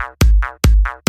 out, out, out.